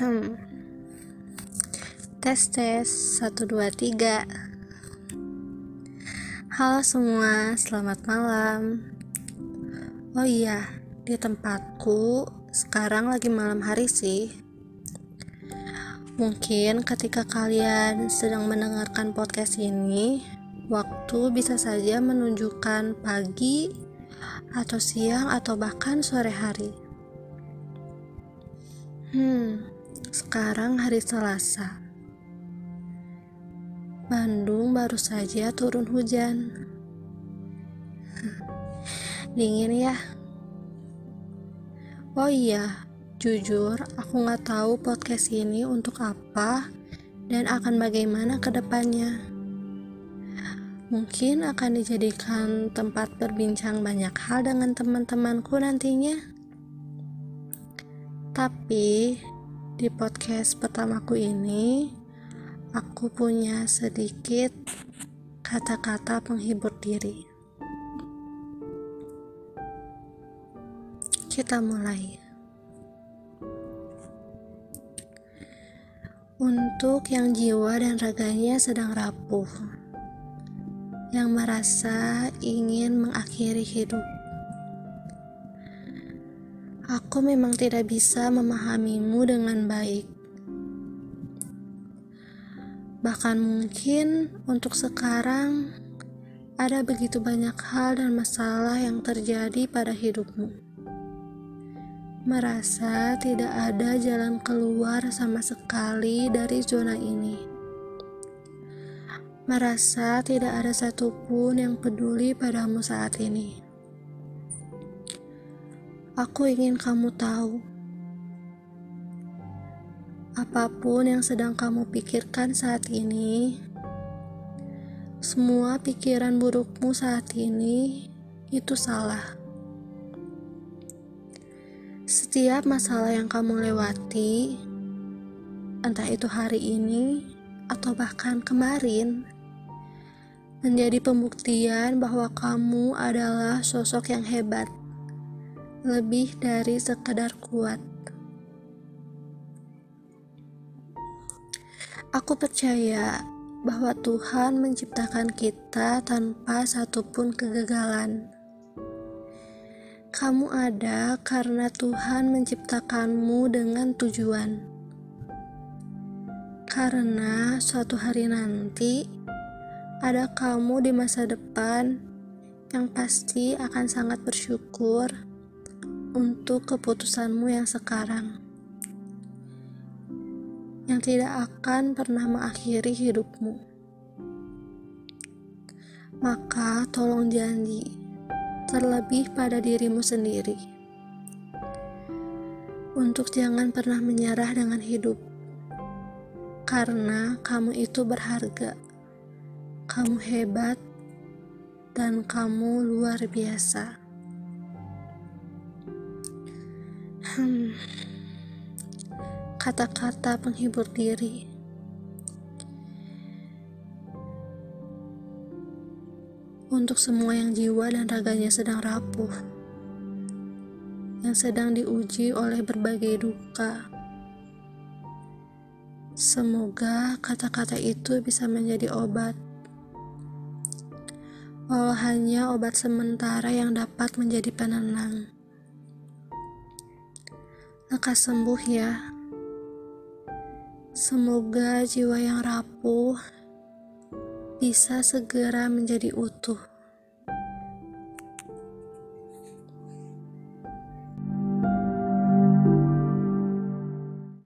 Hmm. Tes tes 1 2 3. Halo semua, selamat malam. Oh iya, di tempatku sekarang lagi malam hari sih. Mungkin ketika kalian sedang mendengarkan podcast ini, waktu bisa saja menunjukkan pagi atau siang atau bahkan sore hari. Hmm, sekarang hari Selasa. Bandung baru saja turun hujan. Dingin ya. Oh iya, jujur aku nggak tahu podcast ini untuk apa dan akan bagaimana ke depannya. Mungkin akan dijadikan tempat berbincang banyak hal dengan teman-temanku nantinya. Tapi di podcast pertamaku ini, aku punya sedikit kata-kata penghibur diri. Kita mulai. Untuk yang jiwa dan raganya sedang rapuh, yang merasa ingin mengakhiri hidup Aku memang tidak bisa memahamimu dengan baik. Bahkan mungkin untuk sekarang ada begitu banyak hal dan masalah yang terjadi pada hidupmu. Merasa tidak ada jalan keluar sama sekali dari zona ini. Merasa tidak ada satupun yang peduli padamu saat ini. Aku ingin kamu tahu, apa pun yang sedang kamu pikirkan saat ini, semua pikiran burukmu saat ini itu salah. Setiap masalah yang kamu lewati, entah itu hari ini atau bahkan kemarin, menjadi pembuktian bahwa kamu adalah sosok yang hebat lebih dari sekedar kuat. Aku percaya bahwa Tuhan menciptakan kita tanpa satupun kegagalan. Kamu ada karena Tuhan menciptakanmu dengan tujuan. Karena suatu hari nanti ada kamu di masa depan yang pasti akan sangat bersyukur untuk keputusanmu yang sekarang, yang tidak akan pernah mengakhiri hidupmu. Maka, tolong janji, terlebih pada dirimu sendiri, untuk jangan pernah menyerah dengan hidup, karena kamu itu berharga, kamu hebat, dan kamu luar biasa. Hmm, kata-kata penghibur diri. Untuk semua yang jiwa dan raganya sedang rapuh, yang sedang diuji oleh berbagai duka. Semoga kata-kata itu bisa menjadi obat. Walau hanya obat sementara yang dapat menjadi penenang. Lekas sembuh ya. Semoga jiwa yang rapuh bisa segera menjadi utuh.